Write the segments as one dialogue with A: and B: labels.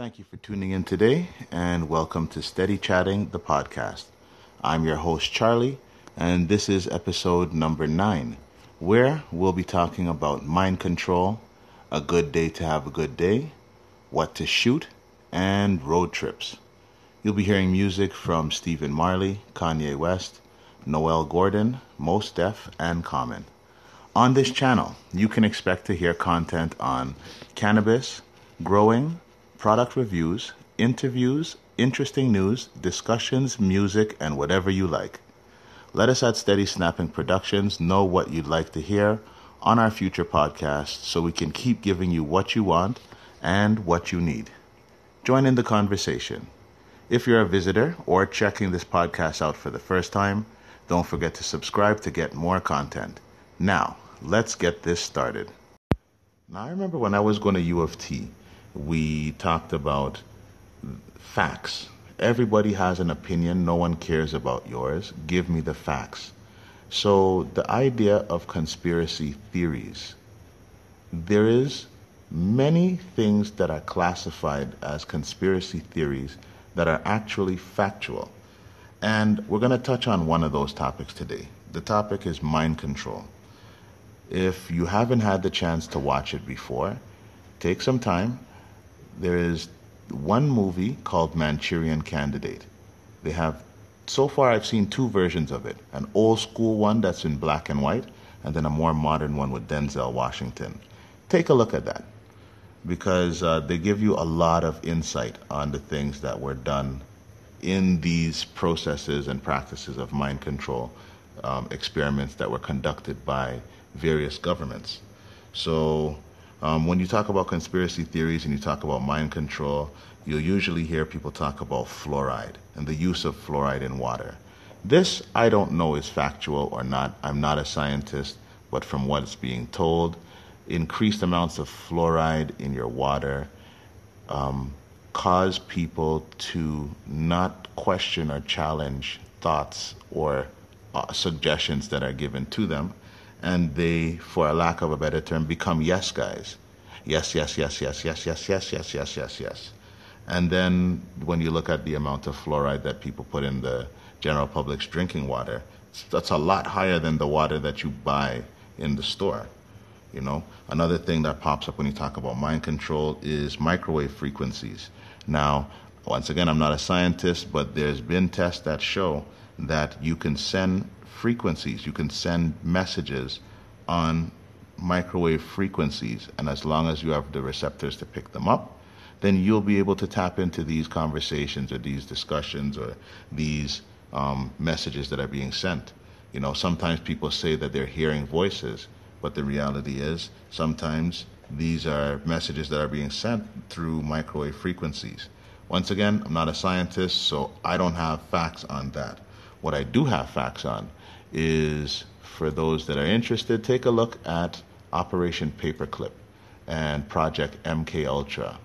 A: Thank you for tuning in today and welcome to Steady Chatting, the podcast. I'm your host, Charlie, and this is episode number nine, where we'll be talking about mind control, a good day to have a good day, what to shoot, and road trips. You'll be hearing music from Stephen Marley, Kanye West, Noel Gourdin, Mos Def, and Common. On this channel, you can expect to hear content on cannabis, growing, product reviews, interviews, interesting news, discussions, music, and whatever you like. Let us at Steady Snapping Productions know what you'd like to hear on our future podcasts so we can keep giving you what you want and what you need. Join in the conversation. If you're a visitor or checking this podcast out for the first time, don't forget to subscribe to get more content. Now, let's get this started. Now, I remember when I was going to U of T, we talked about facts. Everybody has an opinion, no one cares about yours. Give me the facts. So, the idea of conspiracy theories. There is many things that are classified as conspiracy theories that are actually factual. And we're going to touch on one of those topics today. The topic is mind control. If you haven't had the chance to watch it before, take some time, there is one movie called Manchurian Candidate. They have, so far, I've seen two versions of it an old school one that's in black and white, and then a more modern one with Denzel Washington. Take a look at that because uh, they give you a lot of insight on the things that were done in these processes and practices of mind control um, experiments that were conducted by various governments. So, um, when you talk about conspiracy theories and you talk about mind control, you'll usually hear people talk about fluoride and the use of fluoride in water. This, I don't know, is factual or not. I'm not a scientist, but from what's being told, increased amounts of fluoride in your water um, cause people to not question or challenge thoughts or uh, suggestions that are given to them and they, for a lack of a better term, become yes guys. Yes, yes, yes, yes, yes, yes, yes, yes, yes, yes, yes. And then when you look at the amount of fluoride that people put in the general public's drinking water, that's a lot higher than the water that you buy in the store. You know, another thing that pops up when you talk about mind control is microwave frequencies. Now, once again, I'm not a scientist, but there's been tests that show that you can send frequencies. You can send messages on microwave frequencies, and as long as you have the receptors to pick them up, then you'll be able to tap into these conversations or these discussions or these um, messages that are being sent. You know, sometimes people say that they're hearing voices, but the reality is sometimes these are messages that are being sent through microwave frequencies. Once again, I'm not a scientist, so I don't have facts on that. What I do have facts on is for those that are interested, take a look at Operation Paperclip and Project MK Ultra.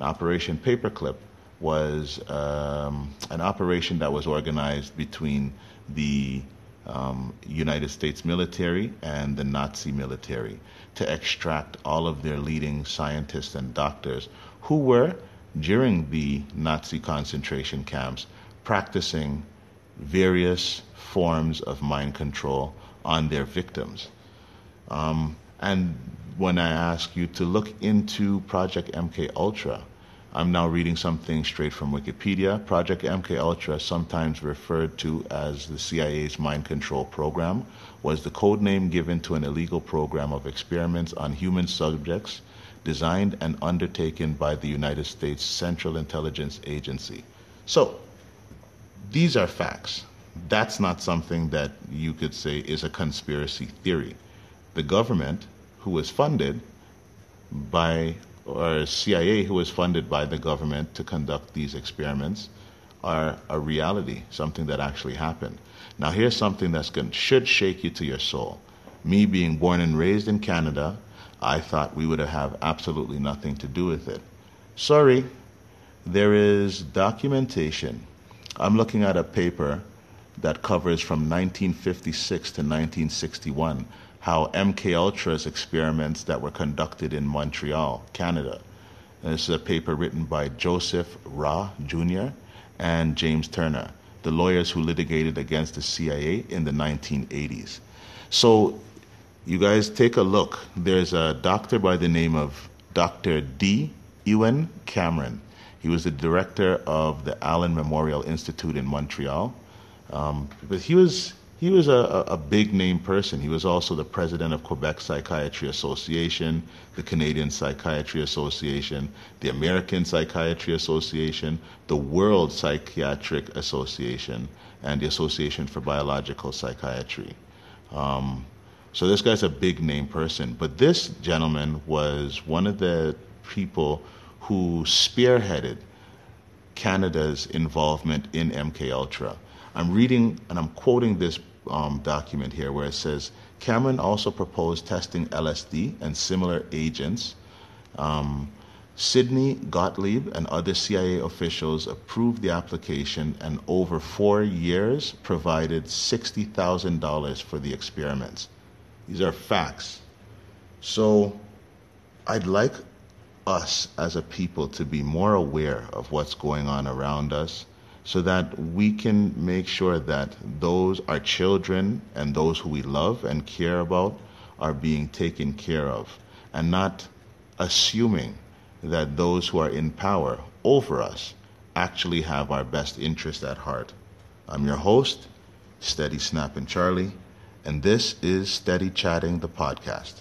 A: Operation Paperclip was um, an operation that was organized between the um, United States military and the Nazi military to extract all of their leading scientists and doctors who were, during the Nazi concentration camps, practicing various forms of mind control on their victims. Um, and when I ask you to look into Project MK Ultra, I'm now reading something straight from Wikipedia. Project MK Ultra, sometimes referred to as the CIA's mind control program, was the code name given to an illegal program of experiments on human subjects designed and undertaken by the United States Central Intelligence Agency. So, these are facts that's not something that you could say is a conspiracy theory. The government, who was funded by, or CIA, who was funded by the government to conduct these experiments, are a reality, something that actually happened. Now, here's something that should shake you to your soul. Me being born and raised in Canada, I thought we would have absolutely nothing to do with it. Sorry, there is documentation. I'm looking at a paper that covers from 1956 to 1961 how MK Ultra's experiments that were conducted in Montreal, Canada. And this is a paper written by Joseph Rauh Jr. and James Turner, the lawyers who litigated against the CIA in the 1980s. So, you guys take a look. There's a doctor by the name of Dr. D. Ewen Cameron. He was the director of the Allen Memorial Institute in Montreal. Um, but he was he was a, a big name person. He was also the president of Quebec Psychiatry Association, the Canadian Psychiatry Association, the American Psychiatry Association, the World Psychiatric Association, and the Association for Biological Psychiatry. Um, so this guy's a big name person. But this gentleman was one of the people who spearheaded Canada's involvement in MK Ultra. I'm reading and I'm quoting this um, document here where it says Cameron also proposed testing LSD and similar agents. Um, Sidney Gottlieb and other CIA officials approved the application and over four years provided $60,000 for the experiments. These are facts. So I'd like us as a people to be more aware of what's going on around us so that we can make sure that those, our children and those who we love and care about, are being taken care of and not assuming that those who are in power over us actually have our best interest at heart. I'm your host, Steady Snapping Charlie, and this is Steady Chatting the podcast.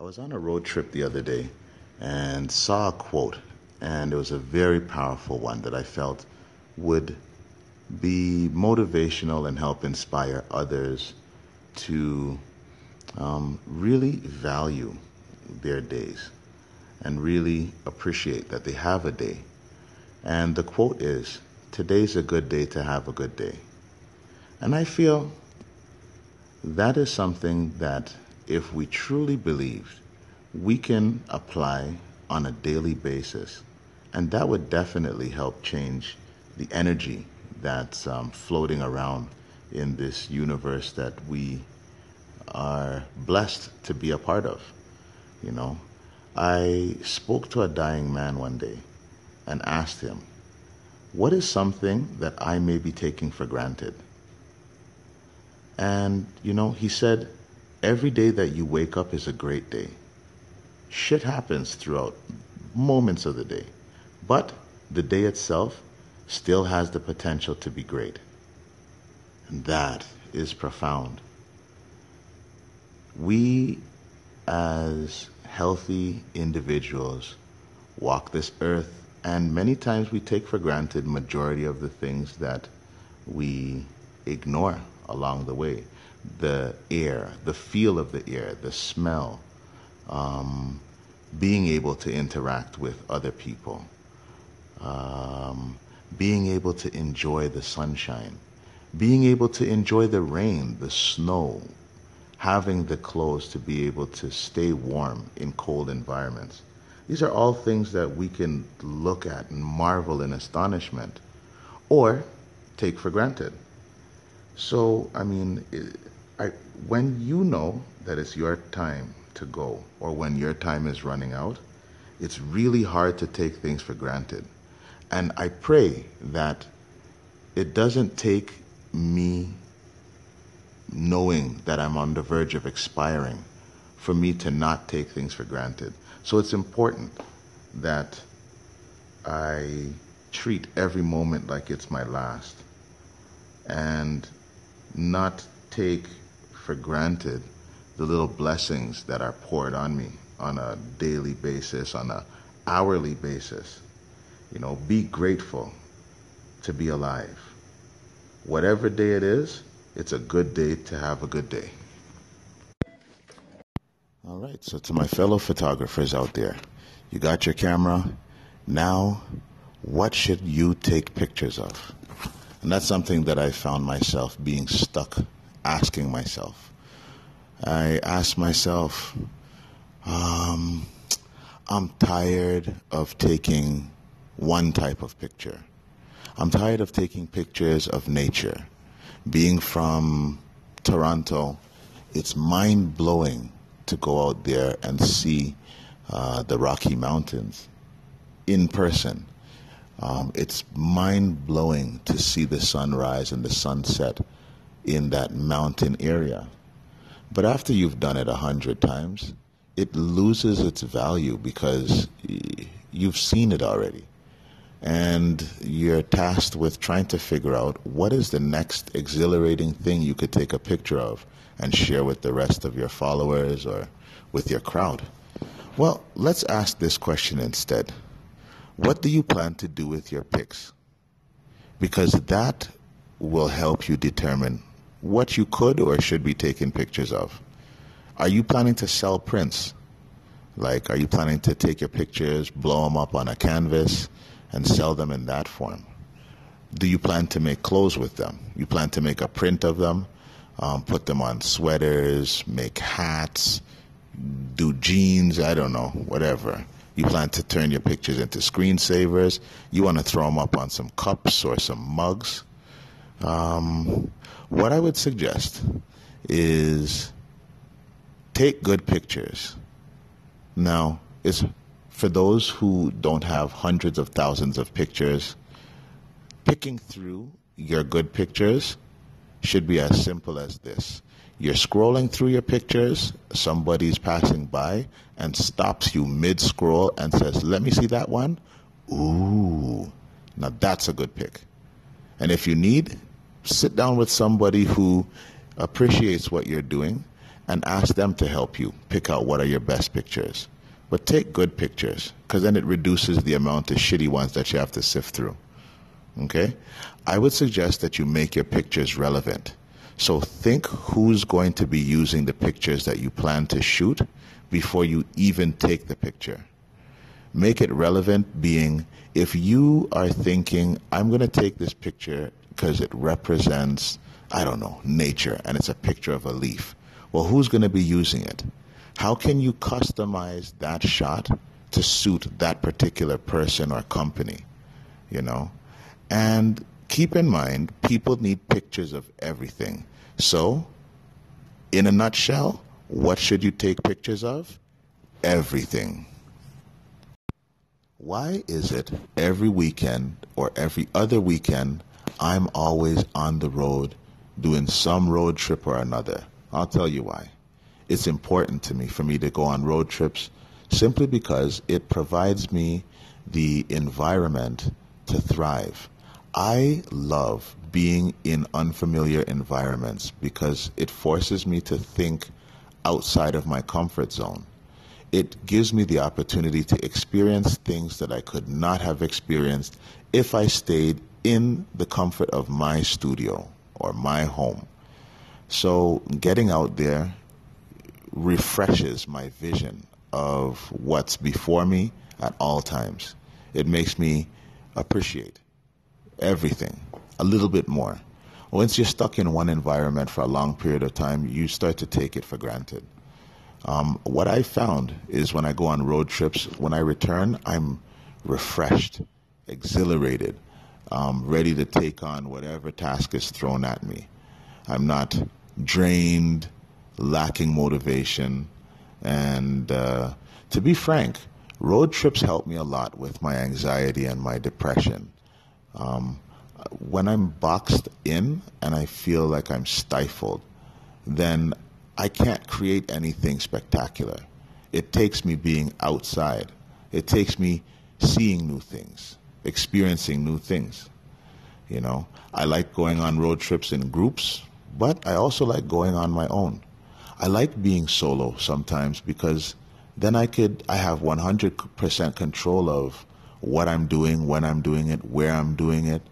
A: I was on a road trip the other day and saw a quote, and it was a very powerful one that I felt would be motivational and help inspire others to um, really value their days and really appreciate that they have a day. And the quote is Today's a good day to have a good day. And I feel that is something that if we truly believed, we can apply on a daily basis. And that would definitely help change the energy that's um, floating around in this universe that we are blessed to be a part of. You know, I spoke to a dying man one day and asked him, What is something that I may be taking for granted? And, you know, he said, Every day that you wake up is a great day. Shit happens throughout moments of the day, but the day itself still has the potential to be great. And that is profound. We, as healthy individuals, walk this earth, and many times we take for granted majority of the things that we ignore along the way. The air, the feel of the air, the smell, um, being able to interact with other people. Um, being able to enjoy the sunshine, being able to enjoy the rain, the snow, having the clothes to be able to stay warm in cold environments. These are all things that we can look at and marvel in astonishment or take for granted. So, I mean, I, when you know that it's your time to go or when your time is running out, it's really hard to take things for granted. And I pray that it doesn't take me knowing that I'm on the verge of expiring for me to not take things for granted. So it's important that I treat every moment like it's my last and not take for granted the little blessings that are poured on me on a daily basis, on a hourly basis. You know, be grateful to be alive. Whatever day it is, it's a good day to have a good day. All right, so to my fellow photographers out there, you got your camera. Now, what should you take pictures of? And that's something that I found myself being stuck asking myself. I asked myself, um, I'm tired of taking one type of picture. I'm tired of taking pictures of nature. Being from Toronto, it's mind blowing to go out there and see uh, the Rocky Mountains. in person. Um, it's mind blowing to see the sunrise and the sunset in that mountain area. But after you've done it a hundred times, it loses its value because you've seen it already. And you're tasked with trying to figure out what is the next exhilarating thing you could take a picture of and share with the rest of your followers or with your crowd. Well, let's ask this question instead. What do you plan to do with your pics? Because that will help you determine what you could or should be taking pictures of. Are you planning to sell prints? Like, are you planning to take your pictures, blow them up on a canvas, and sell them in that form? Do you plan to make clothes with them? You plan to make a print of them, um, put them on sweaters, make hats, do jeans, I don't know, whatever. You plan to turn your pictures into screensavers. You want to throw them up on some cups or some mugs. Um, what I would suggest is take good pictures. Now, it's for those who don't have hundreds of thousands of pictures, picking through your good pictures should be as simple as this. You're scrolling through your pictures, somebody's passing by and stops you mid scroll and says, Let me see that one. Ooh, now that's a good pick. And if you need, sit down with somebody who appreciates what you're doing and ask them to help you pick out what are your best pictures. But take good pictures because then it reduces the amount of shitty ones that you have to sift through. Okay? I would suggest that you make your pictures relevant. So think who's going to be using the pictures that you plan to shoot before you even take the picture. Make it relevant, being if you are thinking, I'm going to take this picture because it represents, I don't know, nature and it's a picture of a leaf. Well, who's going to be using it? How can you customize that shot to suit that particular person or company? You know? And keep in mind, people need pictures of everything. So, in a nutshell, what should you take pictures of? Everything. Why is it every weekend or every other weekend I'm always on the road doing some road trip or another? I'll tell you why. It's important to me for me to go on road trips simply because it provides me the environment to thrive. I love being in unfamiliar environments because it forces me to think outside of my comfort zone. It gives me the opportunity to experience things that I could not have experienced if I stayed in the comfort of my studio or my home. So getting out there refreshes my vision of what's before me at all times. It makes me appreciate everything a little bit more. Once you're stuck in one environment for a long period of time, you start to take it for granted. Um, what I found is when I go on road trips, when I return, I'm refreshed, exhilarated, um, ready to take on whatever task is thrown at me. I'm not drained, lacking motivation, and uh, to be frank, road trips help me a lot with my anxiety and my depression. Um, when I'm boxed in and I feel like I'm stifled, then I can't create anything spectacular. It takes me being outside. It takes me seeing new things, experiencing new things. You know, I like going on road trips in groups, but I also like going on my own. I like being solo sometimes because then I could I have 100% control of what I'm doing, when I'm doing it, where I'm doing it.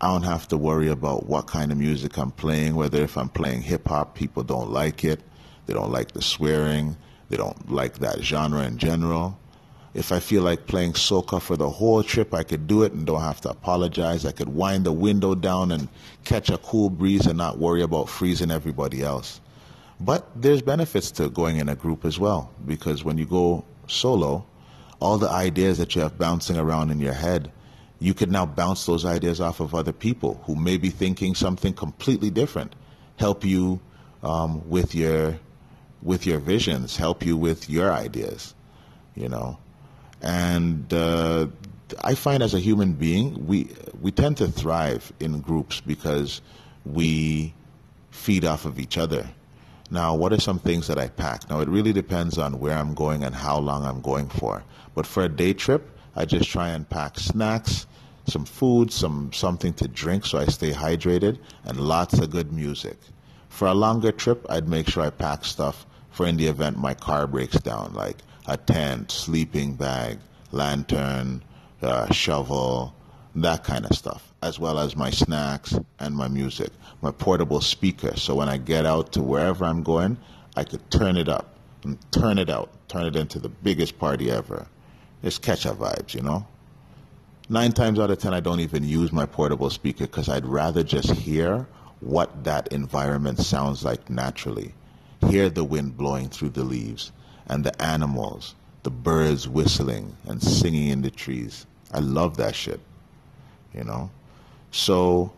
A: I don't have to worry about what kind of music I'm playing, whether if I'm playing hip hop, people don't like it. They don't like the swearing. They don't like that genre in general. If I feel like playing soca for the whole trip, I could do it and don't have to apologize. I could wind the window down and catch a cool breeze and not worry about freezing everybody else. But there's benefits to going in a group as well because when you go solo, all the ideas that you have bouncing around in your head, you can now bounce those ideas off of other people who may be thinking something completely different, help you um, with your with your visions, help you with your ideas, you know. And uh, I find as a human being, we we tend to thrive in groups because we feed off of each other. Now, what are some things that I pack? Now, it really depends on where I'm going and how long I'm going for. But for a day trip, I just try and pack snacks, some food, some something to drink so I stay hydrated, and lots of good music. For a longer trip, I'd make sure I pack stuff for in the event my car breaks down, like a tent, sleeping bag, lantern, uh, shovel, that kind of stuff, as well as my snacks and my music, my portable speaker. So when I get out to wherever I'm going, I could turn it up and turn it out, turn it into the biggest party ever. It's catch up vibes, you know? Nine times out of ten, I don't even use my portable speaker because I'd rather just hear what that environment sounds like naturally. Hear the wind blowing through the leaves and the animals, the birds whistling and singing in the trees. I love that shit you know. So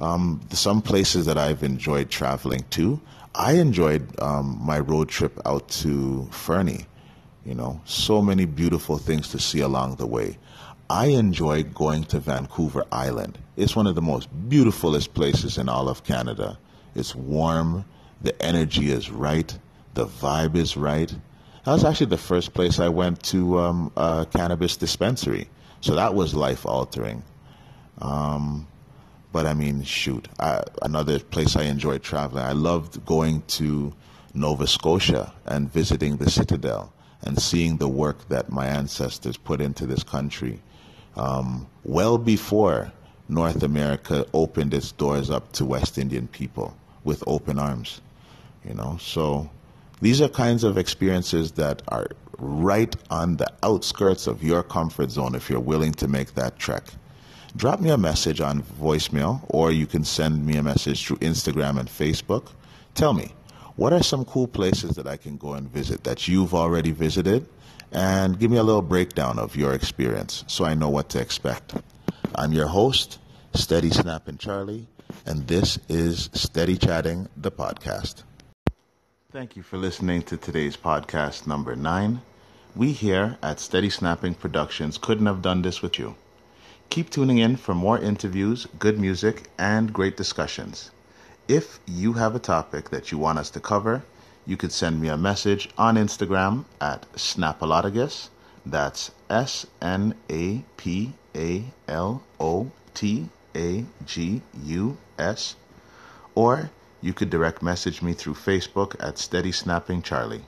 A: um, some places that I've enjoyed traveling to, I enjoyed um, my road trip out to Fernie. You know, so many beautiful things to see along the way. I enjoy going to Vancouver Island. It's one of the most beautifulest places in all of Canada. It's warm, the energy is right, the vibe is right. That was actually the first place I went to um, a cannabis dispensary. So that was life altering. Um, but I mean, shoot, I, another place I enjoyed traveling. I loved going to Nova Scotia and visiting the Citadel and seeing the work that my ancestors put into this country. Um, well before North America opened its doors up to West Indian people with open arms, you know. So these are kinds of experiences that are right on the outskirts of your comfort zone if you're willing to make that trek drop me a message on voicemail or you can send me a message through Instagram and Facebook. Tell me, what are some cool places that I can go and visit that you've already visited? And give me a little breakdown of your experience so I know what to expect. I'm your host, Steady Snapping Charlie, and this is Steady Chatting, the podcast. Thank you for listening to today's podcast number nine. We here at Steady Snapping Productions couldn't have done this with you. Keep tuning in for more interviews, good music, and great discussions. If you have a topic that you want us to cover, you could send me a message on Instagram at Snapalotagus. That's S N A P A L O T A G U S. Or you could direct message me through Facebook at Steady Snapping Charlie.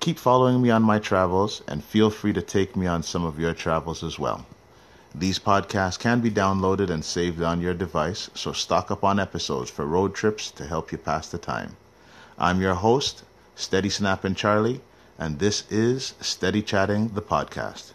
A: Keep following me on my travels and feel free to take me on some of your travels as well. These podcasts can be downloaded and saved on your device, so stock up on episodes for road trips to help you pass the time. I'm your host, Steady Snapping Charlie, and this is Steady Chatting, the podcast.